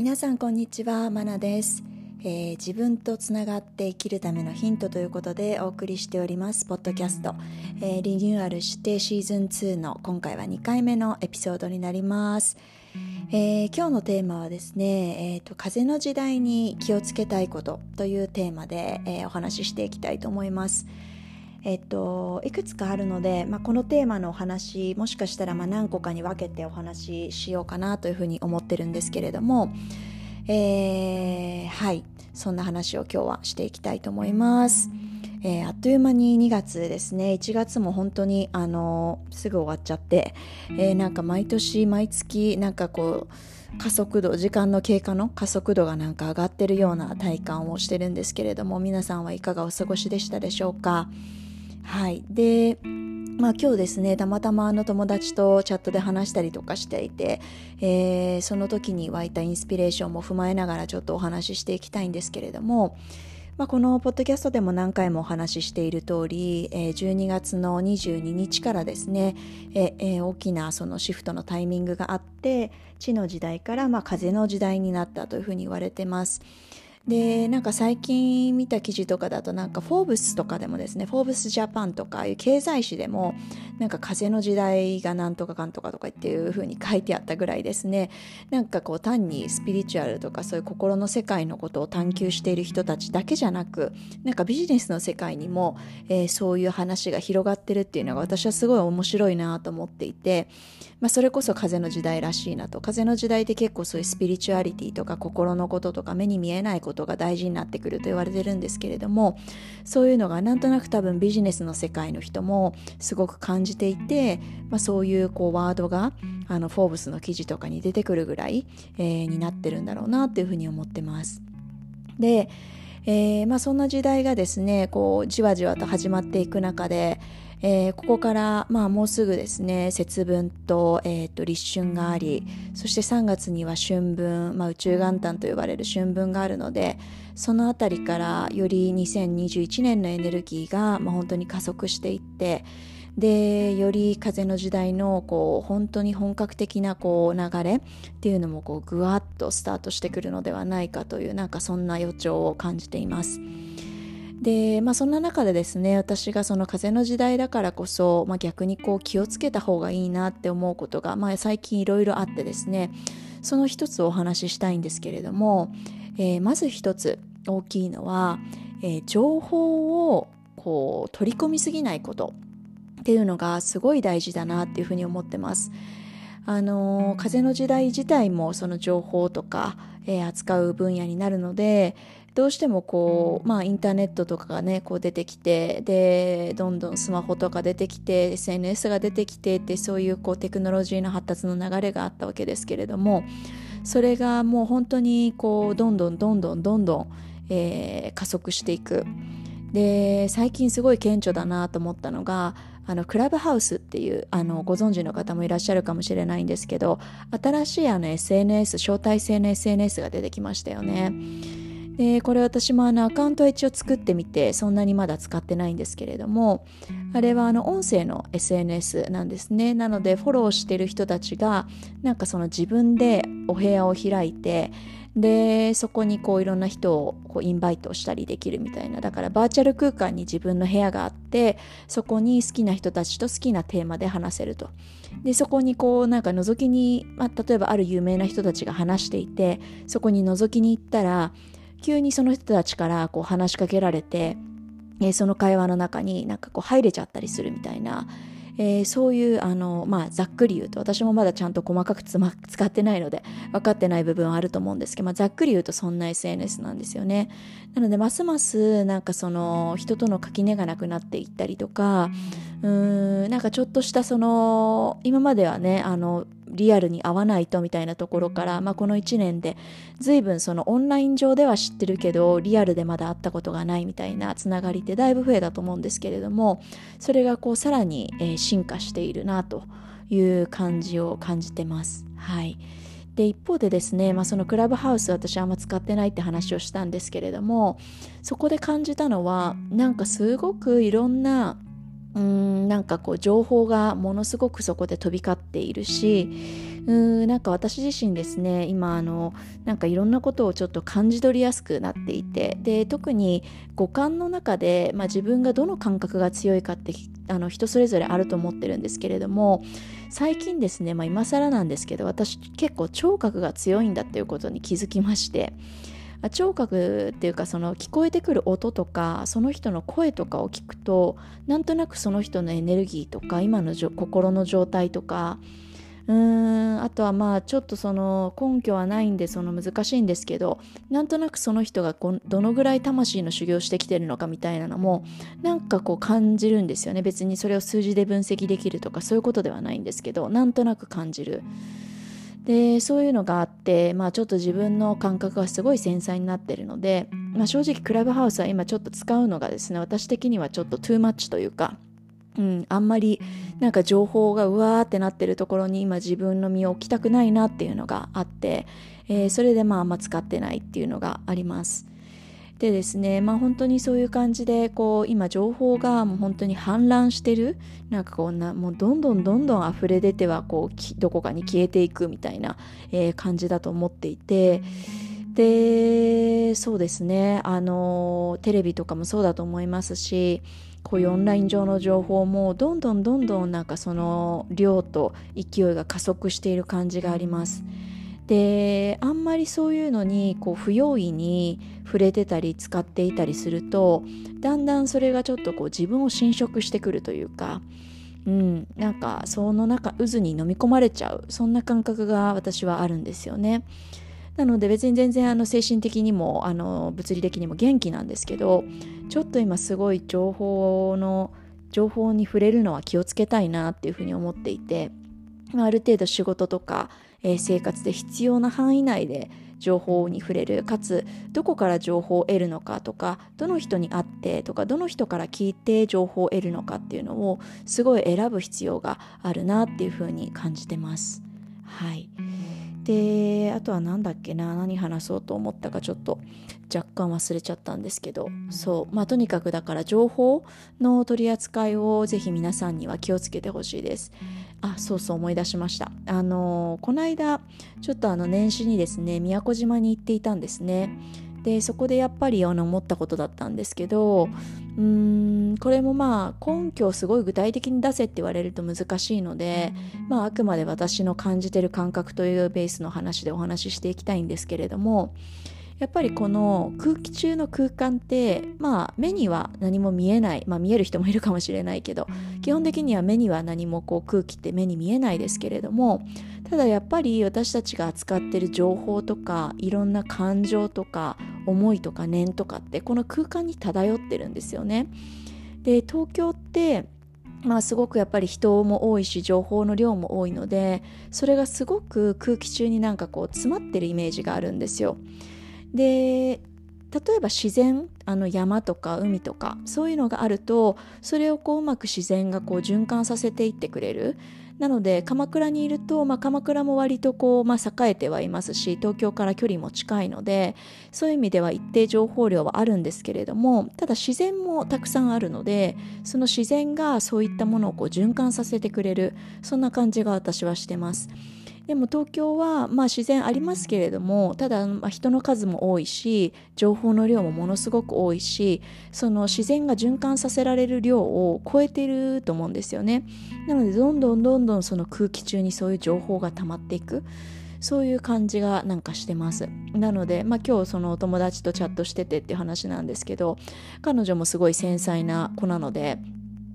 皆さんこんにちはマナです、えー、自分とつながって生きるためのヒントということでお送りしておりますポッドキャスト、えー、リニューアルしてシーズン2の今回は2回目のエピソードになります、えー、今日のテーマはですね、えーと、風の時代に気をつけたいことというテーマで、えお話ししていきたいと思います。えっと、いくつかあるので、まあ、このテーマのお話もしかしたらま何個かに分けてお話ししようかなというふうに思ってるんですけれども、えー、はいそんな話を今日はしていきたいと思います。えー、あっという間に2月ですね1月も本当にあのすぐ終わっちゃって、えー、なんか毎年毎月なんかこう加速度時間の経過の加速度がなんか上がってるような体感をしてるんですけれども皆さんはいかがお過ごしでしたでしょうか？はいでまあ、今日ですねたまたまあの友達とチャットで話したりとかしていて、えー、その時に湧いたインスピレーションも踏まえながらちょっとお話ししていきたいんですけれども、まあ、このポッドキャストでも何回もお話ししている通り、えー、12月の22日からですね、えー、大きなそのシフトのタイミングがあって地の時代からま風の時代になったというふうに言われてます。でなんか最近見た記事とかだとなんかフォーブスとかでもですねフォーブスジャパンとかいう経済誌でもなんか風の時代がなんとかかんとかとかっていう風に書いてあったぐらいですね。なんかこう単にスピリチュアルとかそういう心の世界のことを探求している人たちだけじゃなくなんかビジネスの世界にも、えー、そういう話が広がってるっていうのが私はすごい面白いなと思っていて、まあ、それこそ風の時代らしいなと。風の時代って結構そういうスピリチュアリティとか心のこととか目に見えないことことが大事になってくると言われてるんですけれどもそういうのがなんとなく多分ビジネスの世界の人もすごく感じていて、まあ、そういうこうワードがあのフォーブスの記事とかに出てくるぐらい、えー、になってるんだろうなっていうふうに思ってます。でえーまあ、そんな時代がですねこうじわじわと始まっていく中で、えー、ここから、まあ、もうすぐですね節分と,、えーと、立春がありそして3月には春分、まあ、宇宙元旦と呼ばれる春分があるのでその辺りからより2021年のエネルギーが、まあ、本当に加速していってでより風の時代のこう本当に本格的なこう流れっていうのもこうぐわっとスタートしてくるのではないかというなんかそんな予兆を感じています。で、まあ、そんな中でですね私がその風の時代だからこそ、まあ、逆にこう気をつけた方がいいなって思うことが、まあ、最近いろいろあってですねその一つお話ししたいんですけれども、えー、まず一つ大きいのは、えー、情報をこう取り込みすぎないことっていうのがすごい大事だなっていうふうに思ってます。あの風の時代自体もその情報とか、えー、扱う分野になるのでどうしてもこう、まあ、インターネットとかがねこう出てきてでどんどんスマホとか出てきて SNS が出てきてってそういうこうテクノロジーの発達の流れがあったわけですけれどもそれがもう本当にこうどんどんどんどんどんどん、えー、加速していく。で最近すごい顕著だなと思ったのがあのクラブハウスっていうあのご存知の方もいらっしゃるかもしれないんですけど新しいあの SNS 招待制の SNS が出てきましたよね。でこれ私もあのアカウントは一応作ってみてそんなにまだ使ってないんですけれどもあれはあの音声の SNS なんですねなのでフォローしてる人たちがなんかその自分でお部屋を開いてでそこにこういろんな人をこうインバイトしたりできるみたいな。だからバーチャル空間に自分の部屋があってそこに好きな人たちと好きなテーマで話せると。でそこにこうなんか覗きに、まあ、例えばある有名な人たちが話していてそこに覗きに行ったら急にその人たちからこう話しかけられて、え、その会話の中になんかこう入れちゃったりするみたいな、えー、そういうあの、まあ、ざっくり言うと私もまだちゃんと細かくつ、ま、使ってないので分かってない部分はあると思うんですけど、まあ、ざっくり言うとそんな SNS なんですよね。なのでますますなんかその人との垣根がなくなっていったりとかうーんなんかちょっとしたその今まではねあのリアルに会わないとみたいなところから、まあ、この1年で随分そのオンライン上では知ってるけどリアルでまだ会ったことがないみたいなつながりってだいぶ増えたと思うんですけれどもそれがこうさらに、えー、進化しているなという感じを感じてます。はいで一方でですね、まあ、そのクラブハウス私あんま使ってないって話をしたんですけれどもそこで感じたのはなんかすごくいろんなうんなんかこう情報がものすごくそこで飛び交っているしうんなんか私自身ですね今あのなんかいろんなことをちょっと感じ取りやすくなっていてで特に五感の中で、まあ、自分がどの感覚が強いかってあの人それぞれあると思ってるんですけれども最近ですね、まあ、今更なんですけど私結構聴覚が強いんだっていうことに気づきまして聴覚っていうかその聞こえてくる音とかその人の声とかを聞くとなんとなくその人のエネルギーとか今の心の状態とかうーんあとはまあちょっとその根拠はないんでその難しいんですけどなんとなくその人がどのぐらい魂の修行してきてるのかみたいなのもなんかこう感じるんですよね別にそれを数字で分析できるとかそういうことではないんですけどなんとなく感じる。でそういうのがあって、まあ、ちょっと自分の感覚がすごい繊細になってるので、まあ、正直クラブハウスは今ちょっと使うのがですね私的にはちょっとトゥーマッチというか、うん、あんまりなんか情報がうわーってなってるところに今自分の身を置きたくないなっていうのがあって、えー、それでまああんま使ってないっていうのがあります。でですねまあ本当にそういう感じでこう今情報がもう本当に氾濫してる。なんかこんなもうどんどんどんどん溢れ出てはこうどこかに消えていくみたいな、えー、感じだと思っていて。でそうですね。あのテレビとかもそうだと思いますしこういうオンライン上の情報もどんどんどんどんなんかその量と勢いが加速している感じがあります。であんまりそういうのにこう不用意に触れてたり使っていたりするとだんだんそれがちょっとこう自分を侵食してくるというか、うん、なんかその中渦に飲み込まれちゃうそんな感覚が私はあるんですよね。なので別に全然あの精神的にもあの物理的にも元気なんですけどちょっと今すごい情報の情報に触れるのは気をつけたいなっていうふうに思っていてある程度仕事とかえー、生活で必要な範囲内で情報に触れるかつどこから情報を得るのかとかどの人に会ってとかどの人から聞いて情報を得るのかっていうのをすごい選ぶ必要があるなっていうふうに感じてます。はい。であとは何だっけな何話そうと思ったかちょっと若干忘れちゃったんですけど。そう。まあとにかくだから情報の取り扱いをぜひ皆さんには気をつけてほしいです。あそうそう思い出しました。あのこの間ちょっとあの年始にですね宮古島に行っていたんですね。でそこでやっぱりあの思ったことだったんですけどうーんこれもまあ根拠をすごい具体的に出せって言われると難しいので、まあ、あくまで私の感じてる感覚というベースの話でお話ししていきたいんですけれどもやっぱりこの空気中の空間ってまあ目には何も見えないまあ見える人もいるかもしれないけど基本的には目には何もこう空気って目に見えないですけれどもただやっぱり私たちが扱ってる情報とかいろんな感情とか思いとか念とかってこの空間に漂ってるんですよね。で東京ってまあすごくやっぱり人も多いし情報の量も多いのでそれがすごく空気中になんかこう詰まってるイメージがあるんですよ。で例えば自然あの山とか海とかそういうのがあるとそれをこううまく自然がこう循環させていってくれる。なので鎌倉にいると、まあ、鎌倉も割とこう、まあ、栄えてはいますし東京から距離も近いのでそういう意味では一定情報量はあるんですけれどもただ自然もたくさんあるのでその自然がそういったものをこう循環させてくれる。そんな感じが私はしてます。でも東京はまあ自然ありますけれどもただま人の数も多いし情報の量もものすごく多いしその自然が循環させられる量を超えていると思うんですよね。なのでどんどんどんどんその空気中にそういう情報が溜まっていく。そういう感じがなんかしてます。なので、まあ、今日そのお友達とチャットしててっていう話なんですけど彼女もすごい繊細な子なので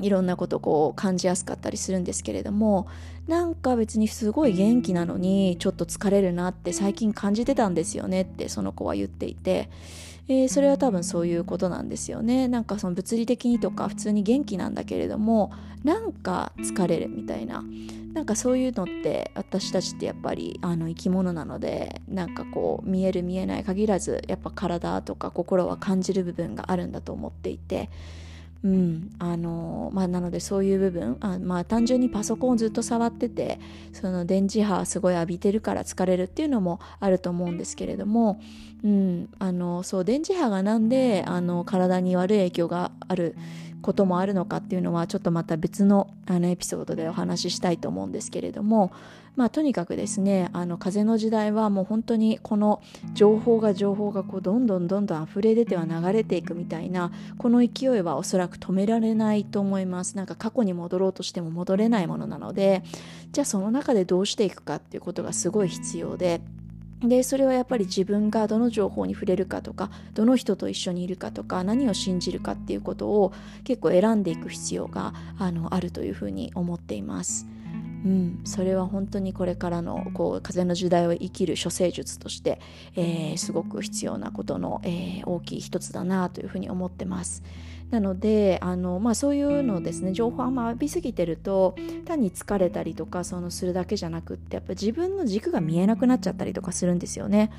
いろんなことこう感じやすかったりするんですけれどもなんか別にすごい元気なのにちょっと疲れるなって最近感じてたんですよねってその子は言っていて、えー、それは多分そういうことなんですよね。なんかその物理的にとか普通に元気なんだけれどもなんか疲れるみたいな。なんかそういうのって私たちってやっぱりあの生き物なのでなんかこう見える見えない限らずやっぱ体とか心は感じる部分があるんだと思っていてうん。あのまあ、なのでそういう部分あ、まあ、単純にパソコンをずっと触っててその電磁波すごい浴びてるから疲れるっていうのもあると思うんですけれども、うん、あのそう電磁波がなんであの体に悪い影響があることもあるのかっていうのはちょっとまた別のあのエピソードでお話ししたいと思うんですけれどもまあとにかくですねあの風の時代はもう本当にこの情報が情報がこうどんどんどんどん溢れ出ては流れていくみたいなこの勢いはおそらく止められないと思います。なんか過去に戻ろうとしても戻れないものなのでじゃあその中でどうしていくかっていうことがすごい必要ででそれはやっぱり自分がどの情報に触れるかとかどの人と一緒にいるかとか何を信じるかっていうことを結構選んでいく必要があのあるというふうに思っています。うん、それは本当にこれからのこう風の時代を生きる処世術として、えー、すごく必要なことの、えー、大きい一つだなというふうに思ってます。なのであの、まあ、そういうのですね情報あんま浴びすぎてると単に疲れたりとかそのするだけじゃなくってやっぱ自分の軸が見えなくなっちゃったりとかするんですよね。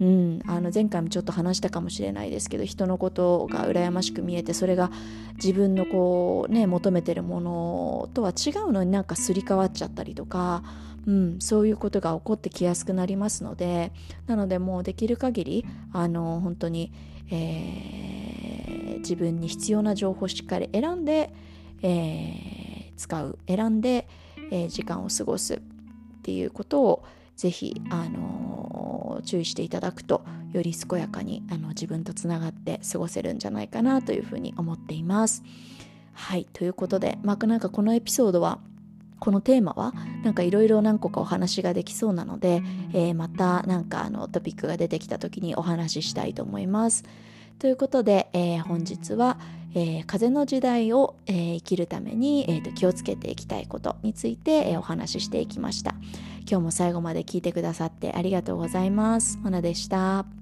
うん、あの前回もちょっと話したかもしれないですけど人のことが羨ましく見えてそれが自分のこうね求めてるものとは違うのになんかすり替わっちゃったりとか、うん、そういうことが起こってきやすくなりますのでなのでもうできる限りあの本当に、えー、自分に必要な情報をしっかり選んで、えー、使う選んで、えー、時間を過ごすっていうことをぜひ、あの注意していただくとより健やかにあの自分とつながって過ごせるんじゃないかなというふうに思っています。はいということで、まあ、なんかこのエピソードはこのテーマはなんかいろいろ何個かお話ができそうなので、えー、またなんかあのトピックが出てきた時にお話ししたいと思います。ということで、えー、本日は、えー、風の時代を、えー、生きるために、えーと、気をつけていきたいことについて、えお話ししていきました。今日も最後まで聞いてくださってありがとうございます。モナでした。